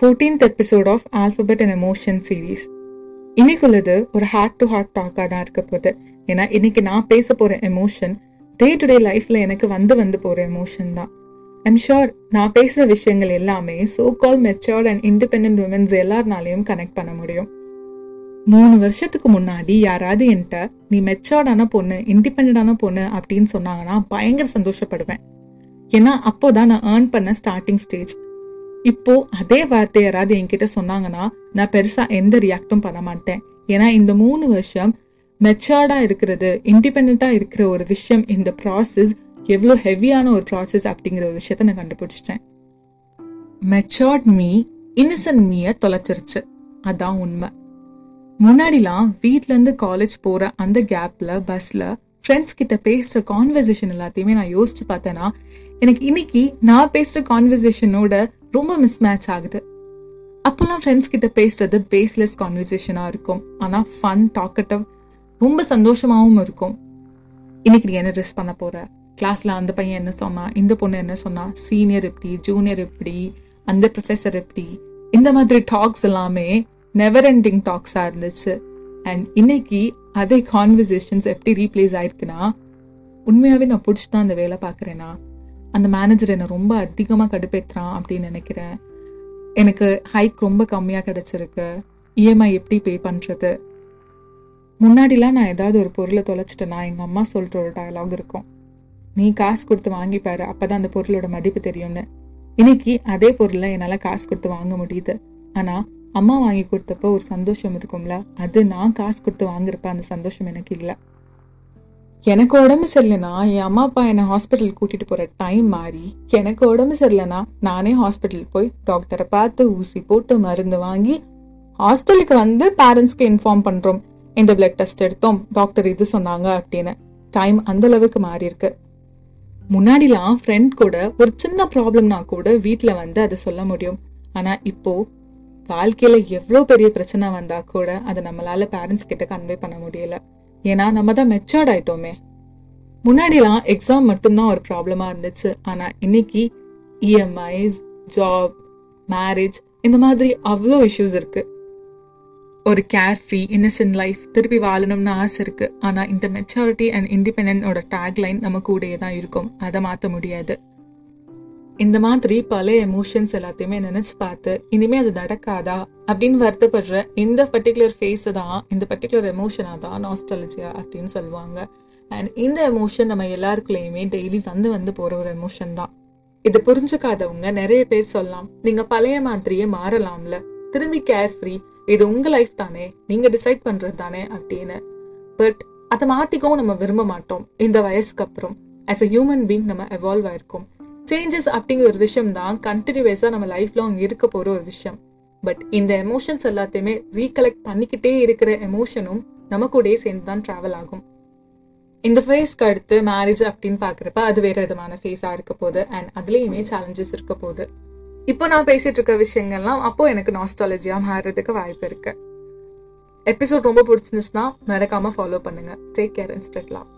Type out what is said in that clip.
Fourteenth episode of alphabet and emotion series இன்னைக்குள்ளது ஒரு heart to heart டாக்காக தான் இருக்க போகுது. ஏன்னா இன்னைக்கு நான் பேச போகிற எமோஷன் டே டு டே லைஃப்பில் எனக்கு வந்து வந்து போகிற எமோஷன் தான். ஐம் ஷோர் நான் பேசுகிற விஷயங்கள் எல்லாமே so called matured and independent womens எல்லாருனாலையும் connect பண்ண முடியும். மூணு வருஷத்துக்கு முன்னாடி யாராவது என்கிட்ட நீ மெச்சோர்டான பொண்ணு இண்டிபெண்டான பொண்ணு அப்படின்னு சொன்னாங்கன்னா பயங்கர சந்தோஷப்படுவேன். ஏன்னா அப்போதான் நான் ஏர்ன் பண்ண ஸ்டார்டிங் ஸ்டேஜ் இப்போ அதே வார்த்தை யாராவது என்கிட்ட சொன்னாங்கன்னா நான் பெருசா எந்த ரியாக்டும் பண்ண மாட்டேன். ஏன்னா இந்த மூணு வருஷம் மெச்சோர்டா இருக்கிறது இண்டிபெண்டா இருக்கிற ஒரு விஷயம் இந்த ப்ராசஸ் எவ்வளோ ஹெவியான ஒரு ப்ராசஸ் அப்படிங்கிற ஒரு விஷயத்த நான் கண்டுபிடிச்சிட்டேன். மெச்சோர்ட் மீ இன்னசென்ட் மீய தொலைச்சிருச்சு. அதான் உண்மை. முன்னாடிலாம் வீட்டிலேருந்து காலேஜ் போகிற அந்த கேப்பில் பஸ்ஸில் ஃப்ரெண்ட்ஸ் கிட்ட பேசுற கான்வர்சேஷன் எல்லாத்தையுமே நான் யோசிச்சு பார்த்தேன்னா எனக்கு இன்னைக்கு நான் பேசுற கான்வர்சேஷனோட ரொம்ப மிஸ் மேட்ச் ஆகுது. அப்போல்லாம் ஃப்ரெண்ட்ஸ் கிட்ட பேசுறது பேஸ்லெஸ் கான்வர்சேஷனாக இருக்கும். ஆனா ஃபன் டாக்கட்டிவ் ரொம்ப சந்தோஷமாவும் இருக்கும். இன்னைக்கு நீ என்ன ட்ரெஸ் பண்ண போற? கிளாஸ்ல அந்த பையன் என்ன சொன்னா இந்த பொண்ணு என்ன சொன்னா சீனியர் எப்படி ஜூனியர் எப்படி அந்த ப்ரொஃபஸர் எப்படி இந்த மாதிரி டாக்ஸ் எல்லாமே நெவர் எண்டிங் டாக்ஸாக இருந்துச்சு. அண்ட் இன்னைக்கு அதே கான்வர்சேஷன்ஸ் எப்படி ரீப்ளேஸ் ஆயிருக்குன்னா உண்மையாகவே நான் பிடிச்சி தான் அந்த வேலை பார்க்குறேன்னா அந்த மேனேஜர் என்னை ரொம்ப அதிகமாக கடுப்பேற்றுறான் அப்படின்னு நினைக்கிறேன். எனக்கு ஹைக் ரொம்ப கம்மியாக கிடச்சிருக்கு. இஎம்ஐ எப்படி பே பண்ணுறது முன்னாடிலாம் நான் ஏதாவது ஒரு பொருளை தொலைச்சிட்டேன்னா எங்கள் அம்மா சொல்கிற ஒரு டயலாக் இருக்கும். நீ காசு கொடுத்து வாங்கிப்பாரு அப்பதான் அந்த பொருளோட மதிப்பு தெரியும்னு. இன்னைக்கு அதே பொருளை என்னால் காசு கொடுத்து வாங்க முடியுது. ஆனால் அம்மா வாங்கி கொடுத்தப்போ ஒரு சந்தோஷம் இருக்கும்ல? அது நான் காசு கொடுத்து வாங்குறப்ப அந்த சந்தோஷம் எனக்கு இல்லை. எனக்கு உடம்பு சரியில்லைனா என் அம்மா அப்பா என்னை ஹாஸ்பிட்டல் கூட்டிகிட்டு போகிற டைம் மாறி எனக்கு உடம்பு சரியில்லைனா நானே ஹாஸ்பிட்டல் போய் டாக்டரை பார்த்து ஊசி போட்டு மருந்து வாங்கி ஹாஸ்டலுக்கு வந்து பேரண்ட்ஸ்க்கு இன்ஃபார்ம் பண்ணுறோம் இந்த பிளட் டெஸ்ட் எடுத்தோம். டாக்டர் இது சொன்னாங்க அப்படின்னு. டைம் அந்த அளவுக்கு மாறி இருக்கு. முன்னாடிலாம் ஃப்ரெண்ட் கூட ஒரு சின்ன ப்ராப்ளம்னா கூட வீட்டில் வந்து அதை சொல்ல முடியும். ஆனால் இப்போது வாழ்க்கையில் எவ்வளோ பெரிய பிரச்சனை வந்தால் கூட அதை நம்மளால் பேரண்ட்ஸ் கிட்ட கன்வே பண்ண முடியல. ஏன்னா நம்ம தான் மெச்சோர்ட் ஆயிட்டோமே. முன்னாடிலாம் எக்ஸாம் மட்டும்தான் ஒரு ப்ராப்ளமாக இருந்துச்சு. ஆனால் இன்னைக்கு இஎம்ஐஸ் ஜாப் மேரேஜ் இந்த மாதிரி அவ்வளோ இஷ்யூஸ் இருக்கு. ஒரு கேர் ஃப்ரீ இன்னசென்ட் லைஃப் திருப்பி வாழணும்னு ஆசை இருக்கு. ஆனால் இந்த மெச்சாரிட்டி அண்ட் இண்டிபெண்டோட டேக்லைன் நம்ம கூடயே தான் இருக்கும். அதை மாற்ற முடியாது. இந்த மாதிரி பல எமோஷன்ஸ் எல்லாத்தையுமே நினைச்சு பார்த்து இனிமே அது நடக்காதா? அப்படின்னு வருத்தப்படுற இந்த பர்டிகுலர் ஃபேஸை தான் இந்த பர்டிகுலர் எமோஷனா தான் நாஸ்டாலஜியா அப்படின்னு சொல்லுவாங்க. அண்ட் இந்த எமோஷன் நம்ம எல்லாருக்குள்ளேயுமே டெய்லி வந்து வந்து போற ஒரு எமோஷன் தான். இதை புரிஞ்சுக்காதவங்க நிறைய பேர் சொல்லலாம் நீங்க பழைய மாதிரியே மாறலாம்ல. திரும்பி கேர் ஃப்ரீ இது உங்க லைஃப் தானே நீங்க டிசைட் பண்றது தானே அப்படின்னு. பட் அதை மாத்திக்கவும் நம்ம விரும்ப மாட்டோம் இந்த வயசுக்கு அப்புறம். ஆஸ் அ ஹியூமன் பீங் நம்ம எவால்வ் ஆயிருக்கோம். சேஞ்சஸ் அப்படிங்கிற ஒரு விஷயம் தான் கண்டினியூஸா நம்ம லைஃப் லாங் இருக்க போகிற ஒரு விஷயம். பட் இந்த எமோஷன்ஸ் எல்லாத்தையுமே ரீகலெக்ட் பண்ணிக்கிட்டே இருக்கிற எமோஷனும் நம்ம கூடயே சேர்ந்து தான் ட்ராவல் ஆகும். இந்த ஃபேஸ்க்கு அடுத்து மேரேஜ் அப்படின்னு பார்க்குறப்ப அது வேற விதமான ஃபேஸாக இருக்க போகுது அண்ட் அதுலேயுமே சேலஞ்சஸ் இருக்க போகுது. இப்போ நான் பேசிட்டு இருக்க விஷயங்கள்லாம் அப்போ எனக்கு நாஸ்டாலஜியாக மாறுறதுக்கு வாய்ப்பு இருக்கு. எபிசோட் ரொம்ப பிடிச்சிருந்துச்சுன்னா மறக்காம ஃபாலோ பண்ணுங்க. Take care and spread love